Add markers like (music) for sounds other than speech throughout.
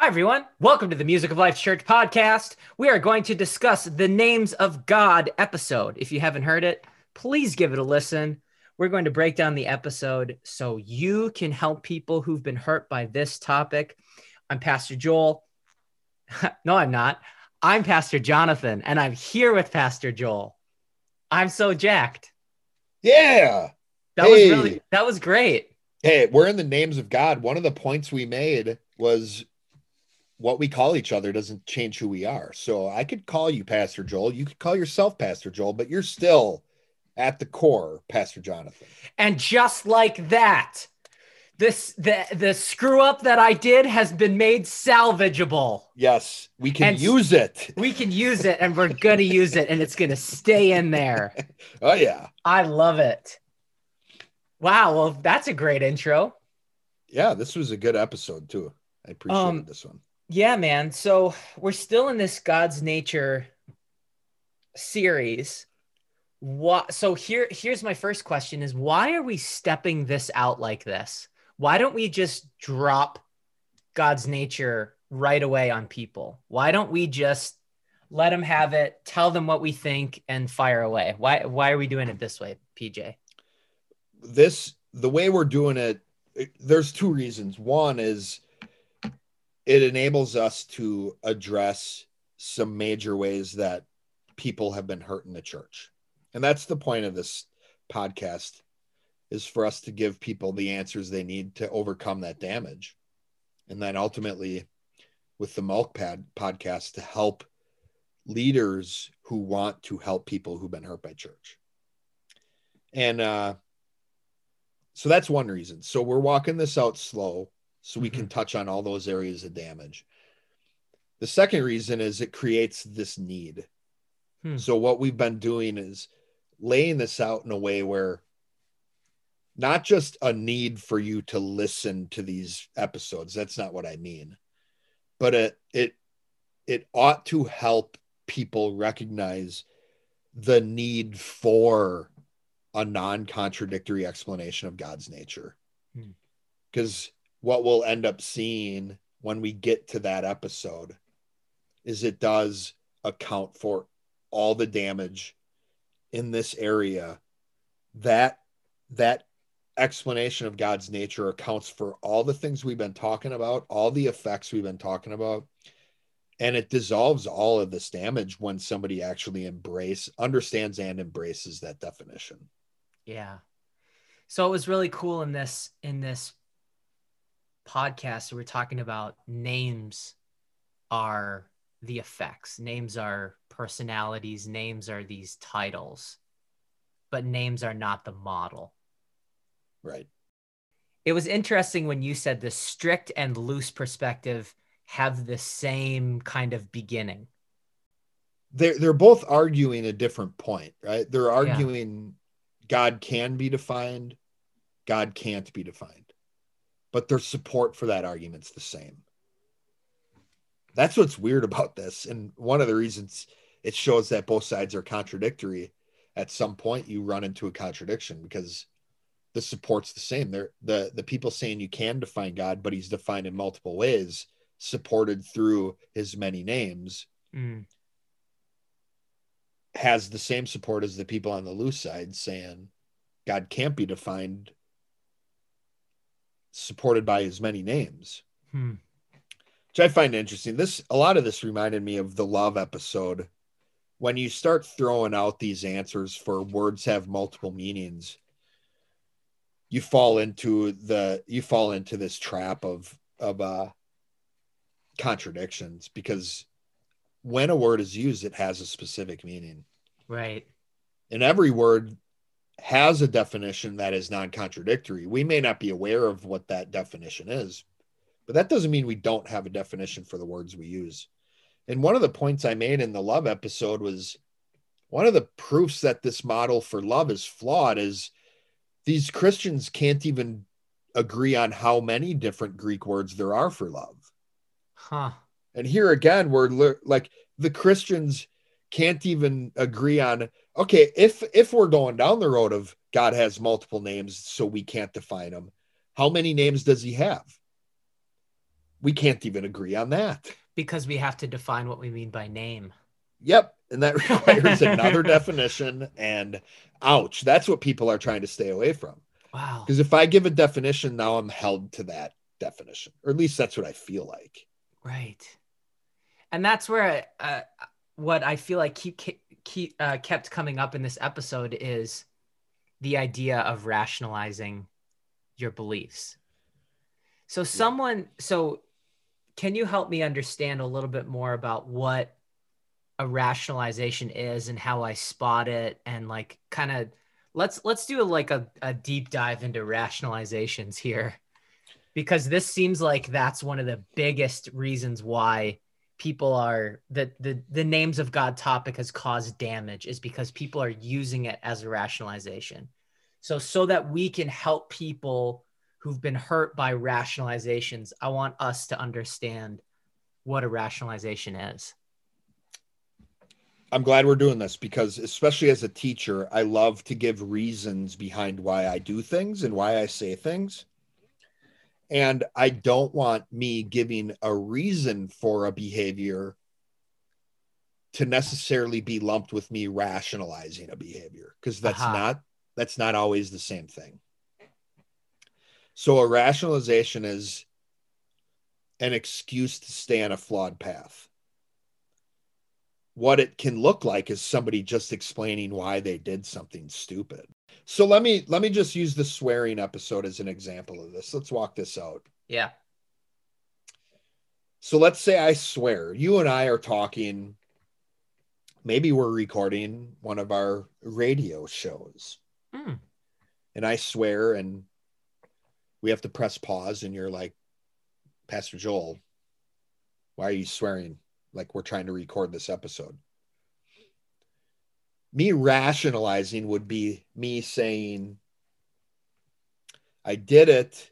Hi, everyone. Welcome to the Music of Life Church podcast. We are going to discuss the Names of God episode. If you haven't heard it, please give it a listen. We're going to break down the episode so you can help people who've been hurt by this topic. I'm Pastor Joel. (laughs) no, I'm not. I'm Pastor Jonathan, and I'm here with Pastor Joel. I'm so jacked. Yeah. That hey. was really that was great. Hey, we're in the names of God. One of the points we made was what we call each other doesn't change who we are. So I could call you Pastor Joel. You could call yourself Pastor Joel, but you're still at the core Pastor Jonathan. And just like that, this the the screw up that I did has been made salvageable. Yes, we can and use it. We can use it, and we're gonna use it, and it's gonna stay in there. (laughs) oh yeah, I love it. Wow, well that's a great intro. Yeah, this was a good episode too. I appreciated um, this one. Yeah, man. So we're still in this God's nature series. What so here here's my first question is why are we stepping this out like this? Why don't we just drop God's nature right away on people? Why don't we just let them have it, tell them what we think and fire away? Why why are we doing it this way, PJ? This the way we're doing it there's two reasons. One is it enables us to address some major ways that people have been hurt in the church. And that's the point of this podcast is for us to give people the answers they need to overcome that damage. And then ultimately with the Milk Pad podcast to help leaders who want to help people who've been hurt by church. And uh so that's one reason. So we're walking this out slow so we mm-hmm. can touch on all those areas of damage. The second reason is it creates this need. Hmm. So, what we've been doing is laying this out in a way where not just a need for you to listen to these episodes, that's not what I mean, but it, it, it ought to help people recognize the need for a non contradictory explanation of God's nature. Because hmm what we'll end up seeing when we get to that episode is it does account for all the damage in this area. That that explanation of god's nature accounts for all the things we've been talking about all the effects we've been talking about and it dissolves all of this damage when somebody actually embrace understands and embraces that definition. Yeah. So it was really cool in this in this podcast, we're talking about names are the effects, names are personalities, names are these titles, but names are not the model. Right. It was interesting when you said the strict and loose perspective have the same kind of beginning. They're, they're both arguing a different point, right? They're arguing yeah. God can be defined, God can't be defined but their support for that argument's the same. That's what's weird about this. And one of the reasons it shows that both sides are contradictory. At some point, you run into a contradiction because the support's the same. They're the the people saying you can define God, but he's defined in multiple ways, supported through his many names. Mm. Has the same support as the people on the loose side saying God can't be defined supported by as many names, hmm. which I find interesting. This a lot of this reminded me of the love episode. When you start throwing out these answers for words have multiple meanings, you fall into the you fall into this trap of of uh contradictions because when a word is used, it has a specific meaning. Right. And every word has a definition that is non-contradictory. We may not be aware of what that definition is, but that doesn't mean we don't have a definition for the words we use. And one of the points I made in the love episode was one of the proofs that this model for love is flawed is these Christians can't even agree on how many different Greek words there are for love. Huh. And here again, we're like the Christians can't even agree on okay, if if we're going down the road of God has multiple names, so we can't define them, how many names does he have? we can't even agree on that. Because we have to define what we mean by name. Yep. And that (laughs) requires another definition. And ouch, that's what people are trying to stay away from. Wow. Because if I give a definition, now I'm held to that definition, or at least that's what I feel like. Right. And that's where uh, what I feel like keep, keep uh, kept coming up in this episode is the idea of rationalizing your beliefs. So someone so can you help me understand a little bit more about what a rationalization is and how I spot it and like kind of let's let's do like a, a deep dive into rationalizations here because this seems like that's one of the biggest reasons why people are that the the names of god topic has caused damage is because people are using it as a rationalization so so that we can help people who've been hurt by rationalizations i want us to understand what a rationalization is I'm glad we're doing this because, especially as a teacher, I love to give reasons behind why I do things and why I say things. And I don't want me giving a reason for a behavior to necessarily be lumped with me rationalizing a behavior because that's uh-huh. not that's not always the same thing. So a rationalization is an excuse to stay on a flawed path what it can look like is somebody just explaining why they did something stupid. So let me let me just use the swearing episode as an example of this. Let's walk this out. Yeah. So let's say I swear. You and I are talking maybe we're recording one of our radio shows. Mm. And I swear and we have to press pause and you're like Pastor Joel, why are you swearing? like we're trying to record this episode. Me rationalizing would be me saying, I did it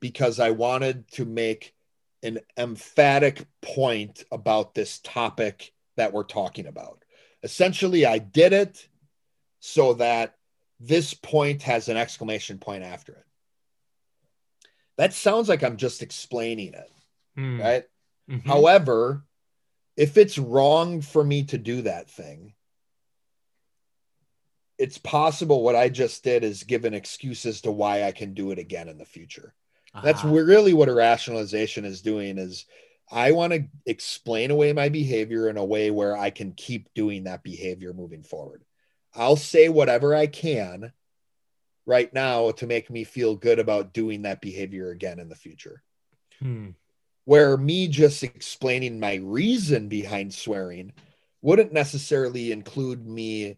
because I wanted to make an emphatic point about this topic that we're talking about. Essentially, I did it so that this point has an exclamation point after it. That sounds like I'm just explaining it, hmm. right? Mm-hmm. However, if it's wrong for me to do that thing, it's possible what I just did is give an excuse as to why I can do it again in the future. Uh-huh. That's really what a rationalization is doing is I want to explain away my behavior in a way where I can keep doing that behavior moving forward. I'll say whatever I can right now to make me feel good about doing that behavior again in the future. Hmm where me just explaining my reason behind swearing wouldn't necessarily include me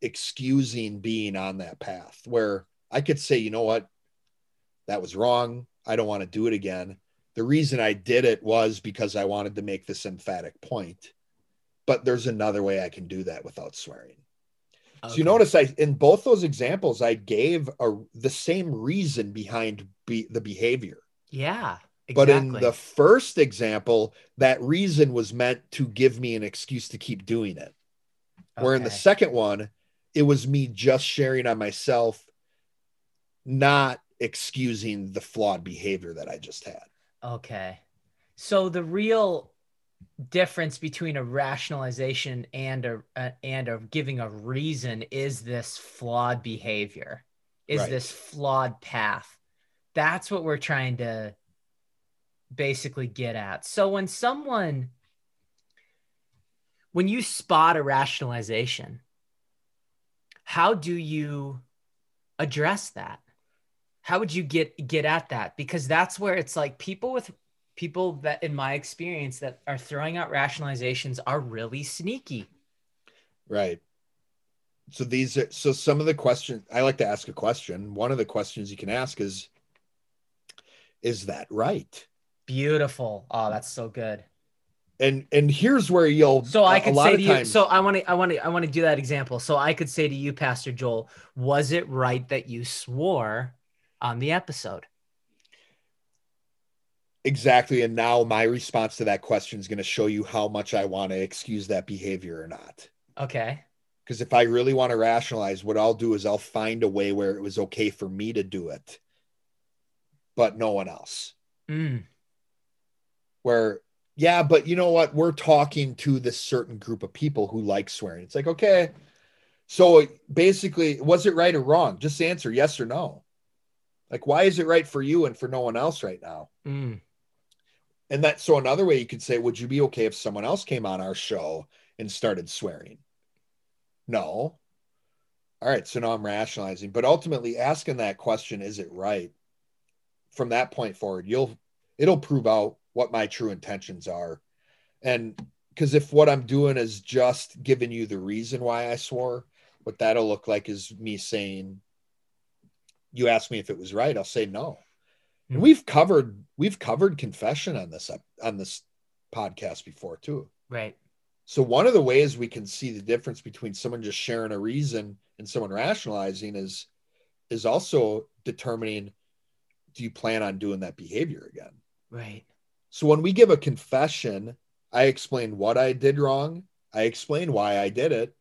excusing being on that path where I could say, you know what, that was wrong. I don't want to do it again. The reason I did it was because I wanted to make this emphatic point. But there's another way I can do that without swearing. Okay. So you notice I in both those examples I gave a, the same reason behind be, the behavior. Yeah. But in the first example, that reason was meant to give me an excuse to keep doing it. Okay. Where in the second one, it was me just sharing on myself, not excusing the flawed behavior that I just had. Okay. So the real difference between a rationalization and a, a and a giving a reason is this flawed behavior. Is right. this flawed path. That's what we're trying to basically get at. So when someone when you spot a rationalization, how do you address that? How would you get get at that? Because that's where it's like people with people that in my experience that are throwing out rationalizations are really sneaky. Right. So these are so some of the questions I like to ask a question. One of the questions you can ask is is that right? Beautiful. Oh, that's so good. And and here's where you'll so I could say to you so I want to I want to I want to do that example. So I could say to you, Pastor Joel, was it right that you swore on the episode? Exactly. And now my response to that question is going to show you how much I want to excuse that behavior or not. Okay. Because if I really want to rationalize, what I'll do is I'll find a way where it was okay for me to do it, but no one else. Mm. where yeah, but you know what? We're talking to this certain group of people who like swearing. It's like, okay, so basically, was it right or wrong? Just answer yes or no. Like, why is it right for you and for no one else right now? Mm. And that, so another way you could say, would you be okay if someone else came on our show and started swearing? No. All right. So now I'm rationalizing, but ultimately asking that question, is it right? From that point forward, you'll, it'll prove out what my true intentions are. And because if what I'm doing is just giving you the reason why I swore, what that'll look like is me saying, you asked me if it was right. I'll say no. Mm-hmm. And hmm. we've covered we've covered confession on this on this podcast before too. Right. So one of the ways we can see the difference between someone just sharing a reason and someone rationalizing is is also determining do you plan on doing that behavior again? Right. So when we give a confession, I explain what I did wrong, I explain why I did it,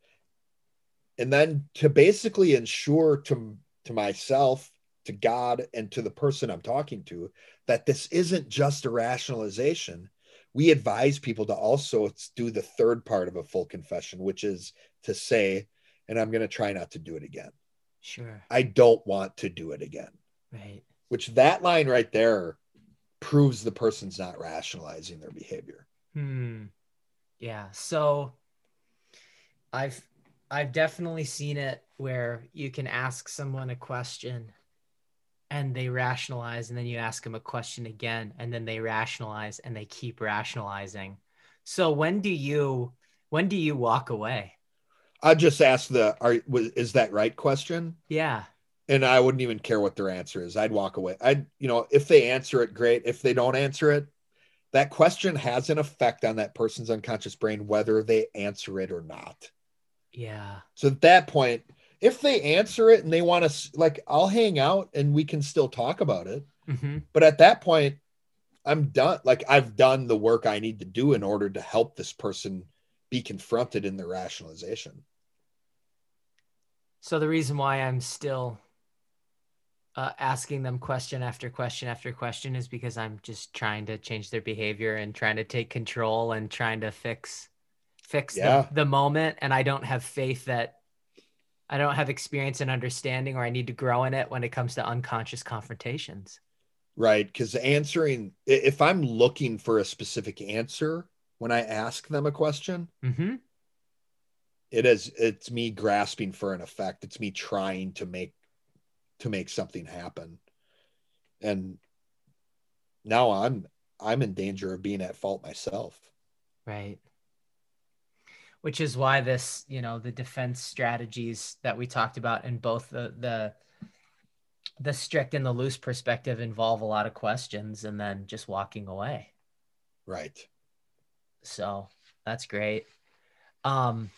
and then to basically ensure to to myself to god and to the person i'm talking to that this isn't just a rationalization we advise people to also do the third part of a full confession which is to say and i'm going to try not to do it again. Sure. I don't want to do it again. Right. Which that line right there proves the person's not rationalizing their behavior hmm yeah so i've I've definitely seen it where you can ask someone a question and they rationalize and then you ask them a question again and then they rationalize and they keep rationalizing. So when do you when do you walk away? I just ask the are is that right question? Yeah. And I wouldn't even care what their answer is. I'd walk away. I'd you know, if they answer it great, if they don't answer it, that question has an effect on that person's unconscious brain whether they answer it or not. Yeah. So at that point, if they answer it and they want to, like, I'll hang out and we can still talk about it. Mm-hmm. But at that point, I'm done. Like, I've done the work I need to do in order to help this person be confronted in their rationalization. So the reason why I'm still uh, asking them question after question after question is because I'm just trying to change their behavior and trying to take control and trying to fix fix yeah. the, the moment and I don't have faith that I don't have experience and understanding or I need to grow in it when it comes to unconscious confrontations. Right. Because answering, if I'm looking for a specific answer when I ask them a question, mm-hmm. it is, it's me grasping for an effect. It's me trying to make, to make something happen. And now I'm, I'm in danger of being at fault myself. Right which is why this, you know, the defense strategies that we talked about in both the the the strict and the loose perspective involve a lot of questions and then just walking away. Right. So that's great. Um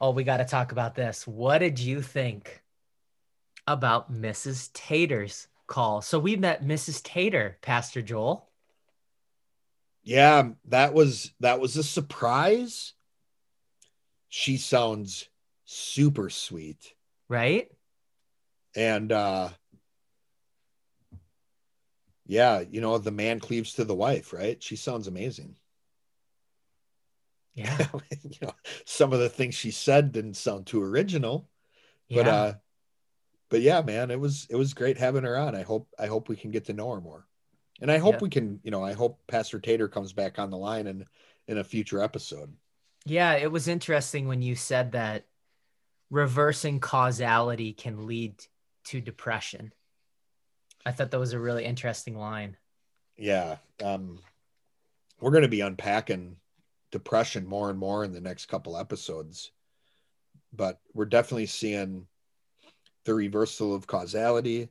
oh, we got to talk about this. What did you think about Mrs. Tater's call? So we met Mrs. Tater, Pastor Joel. Yeah, that was that was a surprise she sounds super sweet. Right? And uh yeah, you know, the man cleaves to the wife, right? She sounds amazing. Yeah. (laughs) you know, some of the things she said didn't sound too original. But yeah. uh but yeah, man, it was it was great having her on. I hope I hope we can get to know her more. And I hope yeah. we can, you know, I hope Pastor Tater comes back on the line in in a future episode. Yeah, it was interesting when you said that reversing causality can lead to depression. I thought that was a really interesting line. Yeah. Um, we're going to be unpacking depression more and more in the next couple episodes, but we're definitely seeing the reversal of causality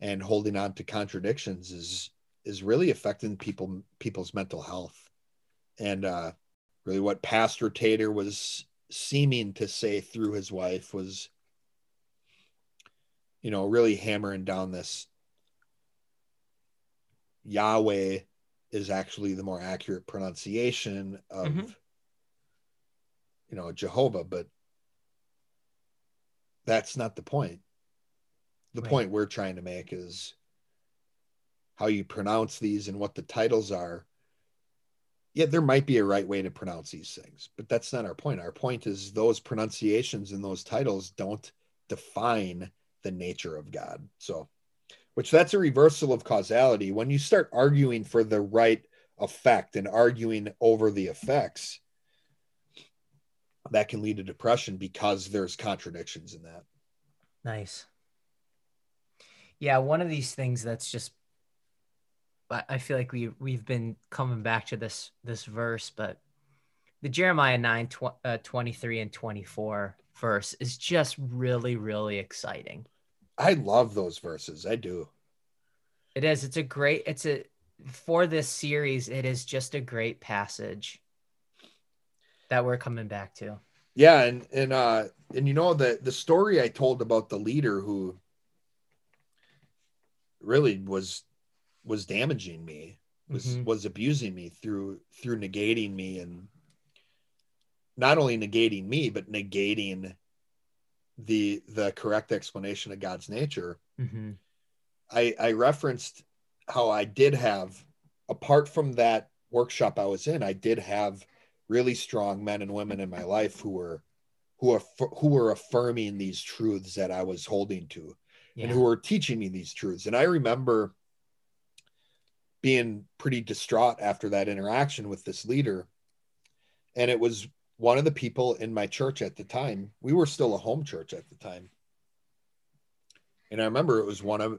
and holding on to contradictions is is really affecting people people's mental health and uh really what Pastor Tater was seeming to say through his wife was, you know, really hammering down this Yahweh is actually the more accurate pronunciation of, mm-hmm. you know, Jehovah, but that's not the point. The right. point we're trying to make is how you pronounce these and what the titles are yeah there might be a right way to pronounce these things but that's not our point our point is those pronunciations and those titles don't define the nature of god so which that's a reversal of causality when you start arguing for the right effect and arguing over the effects that can lead to depression because there's contradictions in that Nice. Yeah, one of these things that's just I feel like we we've been coming back to this this verse, but the Jeremiah 9 tw- uh, 23 and 24 verse is just really really exciting. I love those verses. I do. It is. It's a great it's a for this series it is just a great passage that we're coming back to. Yeah, and and uh and you know the the story I told about the leader who really was was damaging me was mm-hmm. was abusing me through through negating me and not only negating me but negating the the correct explanation of God's nature. Mm-hmm. I I referenced how I did have apart from that workshop I was in, I did have really strong men and women in my life who were who are who were affirming these truths that I was holding to yeah. and who were teaching me these truths. And I remember being pretty distraught after that interaction with this leader. And it was one of the people in my church at the time. We were still a home church at the time. And I remember it was one of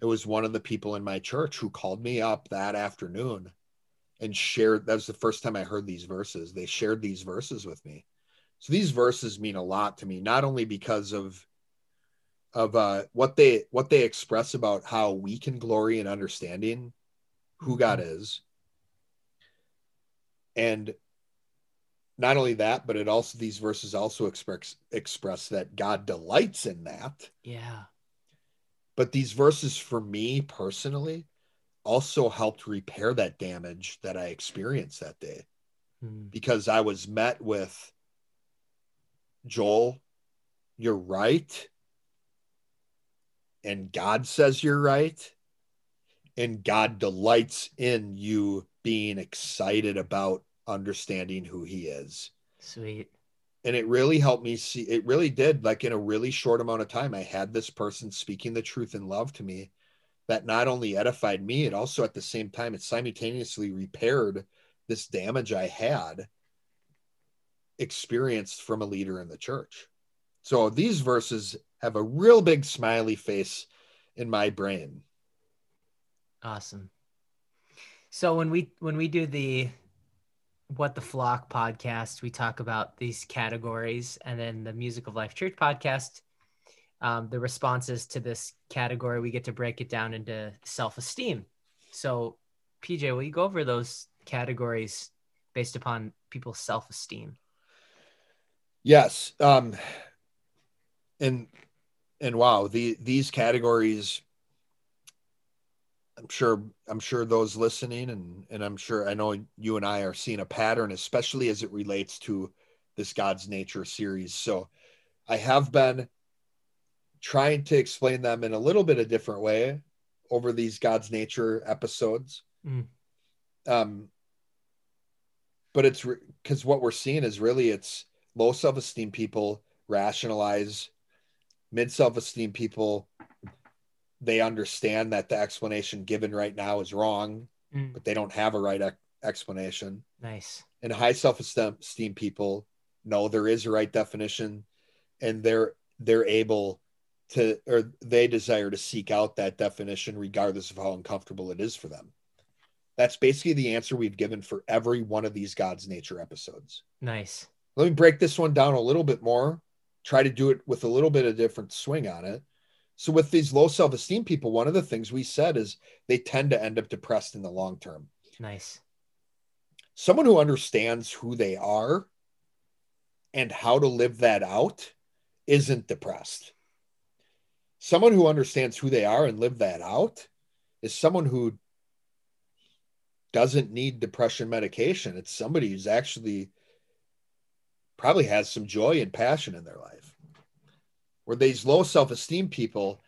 it was one of the people in my church who called me up that afternoon and shared that was the first time I heard these verses. They shared these verses with me. So these verses mean a lot to me, not only because of of uh, what they what they express about how we can glory in understanding who mm-hmm. God is, and not only that, but it also these verses also express express that God delights in that. Yeah. But these verses, for me personally, also helped repair that damage that I experienced that day hmm. because I was met with Joel, you're right. And God says you're right. And God delights in you being excited about understanding who he is. Sweet. And it really helped me see, it really did. Like in a really short amount of time, I had this person speaking the truth in love to me that not only edified me, it also at the same time, it simultaneously repaired this damage I had experienced from a leader in the church. So these verses have a real big smiley face in my brain. Awesome. So when we when we do the what the flock podcast, we talk about these categories, and then the Music of Life Church podcast, um, the responses to this category, we get to break it down into self esteem. So, PJ, will you go over those categories based upon people's self esteem? Yes. Um, and and wow, the these categories. I'm sure I'm sure those listening and and I'm sure I know you and I are seeing a pattern, especially as it relates to this God's nature series. So I have been trying to explain them in a little bit of different way over these God's nature episodes. Mm. Um, but it's because re- what we're seeing is really it's low self-esteem people rationalize mid self-esteem people they understand that the explanation given right now is wrong mm. but they don't have a right ex- explanation nice and high self-esteem people know there is a right definition and they're they're able to or they desire to seek out that definition regardless of how uncomfortable it is for them. That's basically the answer we've given for every one of these god's nature episodes. Nice. Let me break this one down a little bit more try to do it with a little bit of different swing on it. So with these low self-esteem people one of the things we said is they tend to end up depressed in the long term. Nice. Someone who understands who they are and how to live that out isn't depressed someone who understands who they are and live that out is someone who doesn't need depression medication. It's somebody who's actually probably has some joy and passion in their life. Where these low self esteem people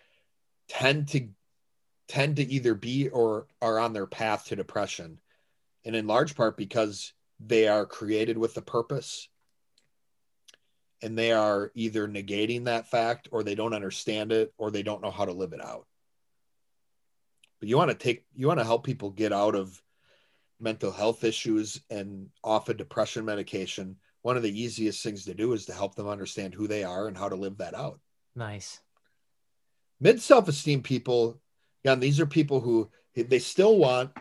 tend to tend to either be or are on their path to depression. And in large part because they are created with a purpose and they are either negating that fact or they don't understand it or they don't know how to live it out. But you want to take, you want to help people get out of mental health issues and off of depression medication. One of the easiest things to do is to help them understand who they are and how to live that out. Nice. Mid self esteem people, again, these are people who they still want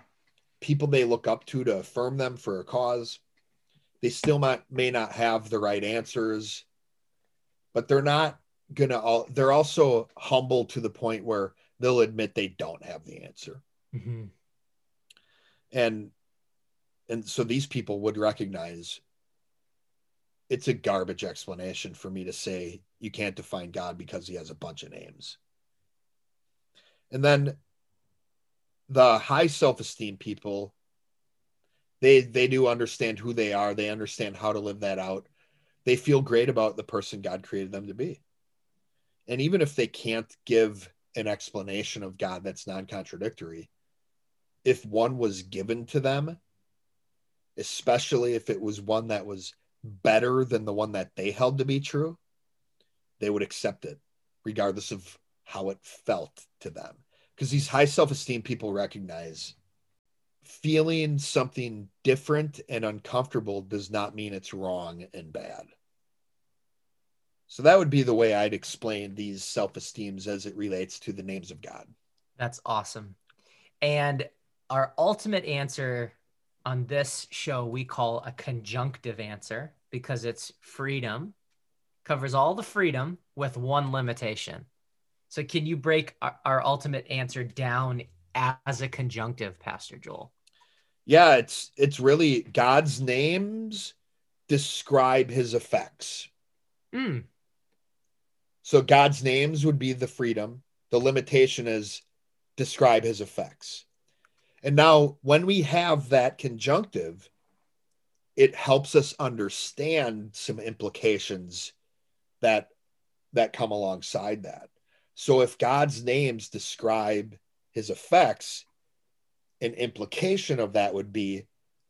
people they look up to to affirm them for a cause. They still might, may not have the right answers, but they're not gonna. All, they're also humble to the point where they'll admit they don't have the answer. Mm-hmm. And and so these people would recognize it's a garbage explanation for me to say you can't define God because he has a bunch of names. And then the high self-esteem people they they do understand who they are, they understand how to live that out. They feel great about the person God created them to be. And even if they can't give an explanation of God that's non-contradictory, if one was given to them, especially if it was one that was better than the one that they held to be true, they would accept it regardless of how it felt to them. Because these high self esteem people recognize feeling something different and uncomfortable does not mean it's wrong and bad. So that would be the way I'd explain these self esteems as it relates to the names of God. That's awesome. And our ultimate answer on this show we call a conjunctive answer because it's freedom, covers all the freedom with one limitation. So, can you break our, our ultimate answer down as a conjunctive, Pastor Joel? Yeah, it's it's really God's names describe His effects. Mm. So God's names would be the freedom. The limitation is describe His effects. And now, when we have that conjunctive, it helps us understand some implications that that come alongside that. So if God's names describe his effects, an implication of that would be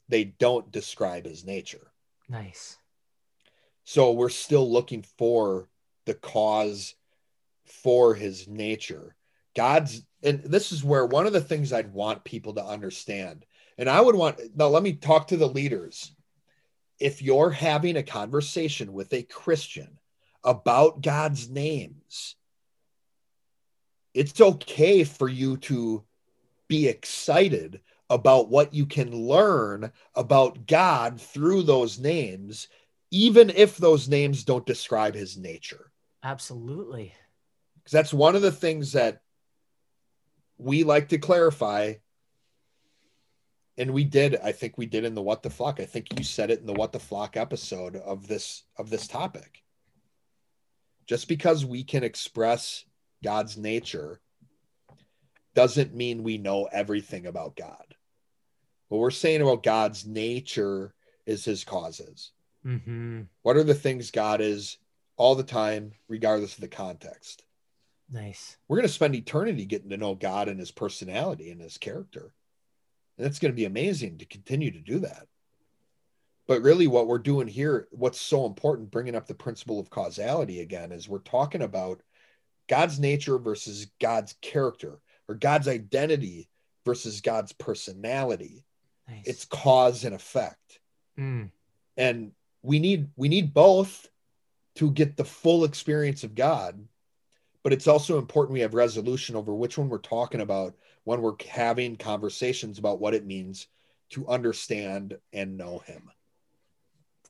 they don't describe his nature. Nice. So we're still looking for the cause for his nature. God's, and this is where one of the things I'd want people to understand. And I would want, now let me talk to the leaders. If you're having a conversation with a Christian about God's names, it's okay for you to be excited about what you can learn about God through those names, even if those names don't describe his nature. Absolutely. Because that's one of the things that we like to clarify. And we did, I think we did in the What the Flock. I think you said it in the What the Flock episode of this of this topic. Just because we can express God's nature doesn't mean we know everything about God. What we're saying about God's nature is his causes. Mm-hmm. What are the things God is all the time, regardless of the context? Nice. We're going to spend eternity getting to know God and his personality and his character. And it's going to be amazing to continue to do that. But really, what we're doing here, what's so important, bringing up the principle of causality again, is we're talking about God's nature versus God's character or God's identity versus God's personality. Nice. It's cause and effect. Mm. And we need we need both to get the full experience of God. But it's also important we have resolution over which one we're talking about when we're having conversations about what it means to understand and know him.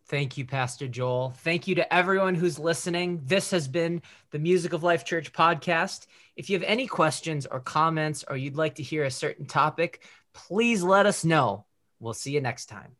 Thank you, Pastor Joel. Thank you to everyone who's listening. This has been the Music of Life Church podcast. If you have any questions or comments, or you'd like to hear a certain topic, please let us know. We'll see you next time.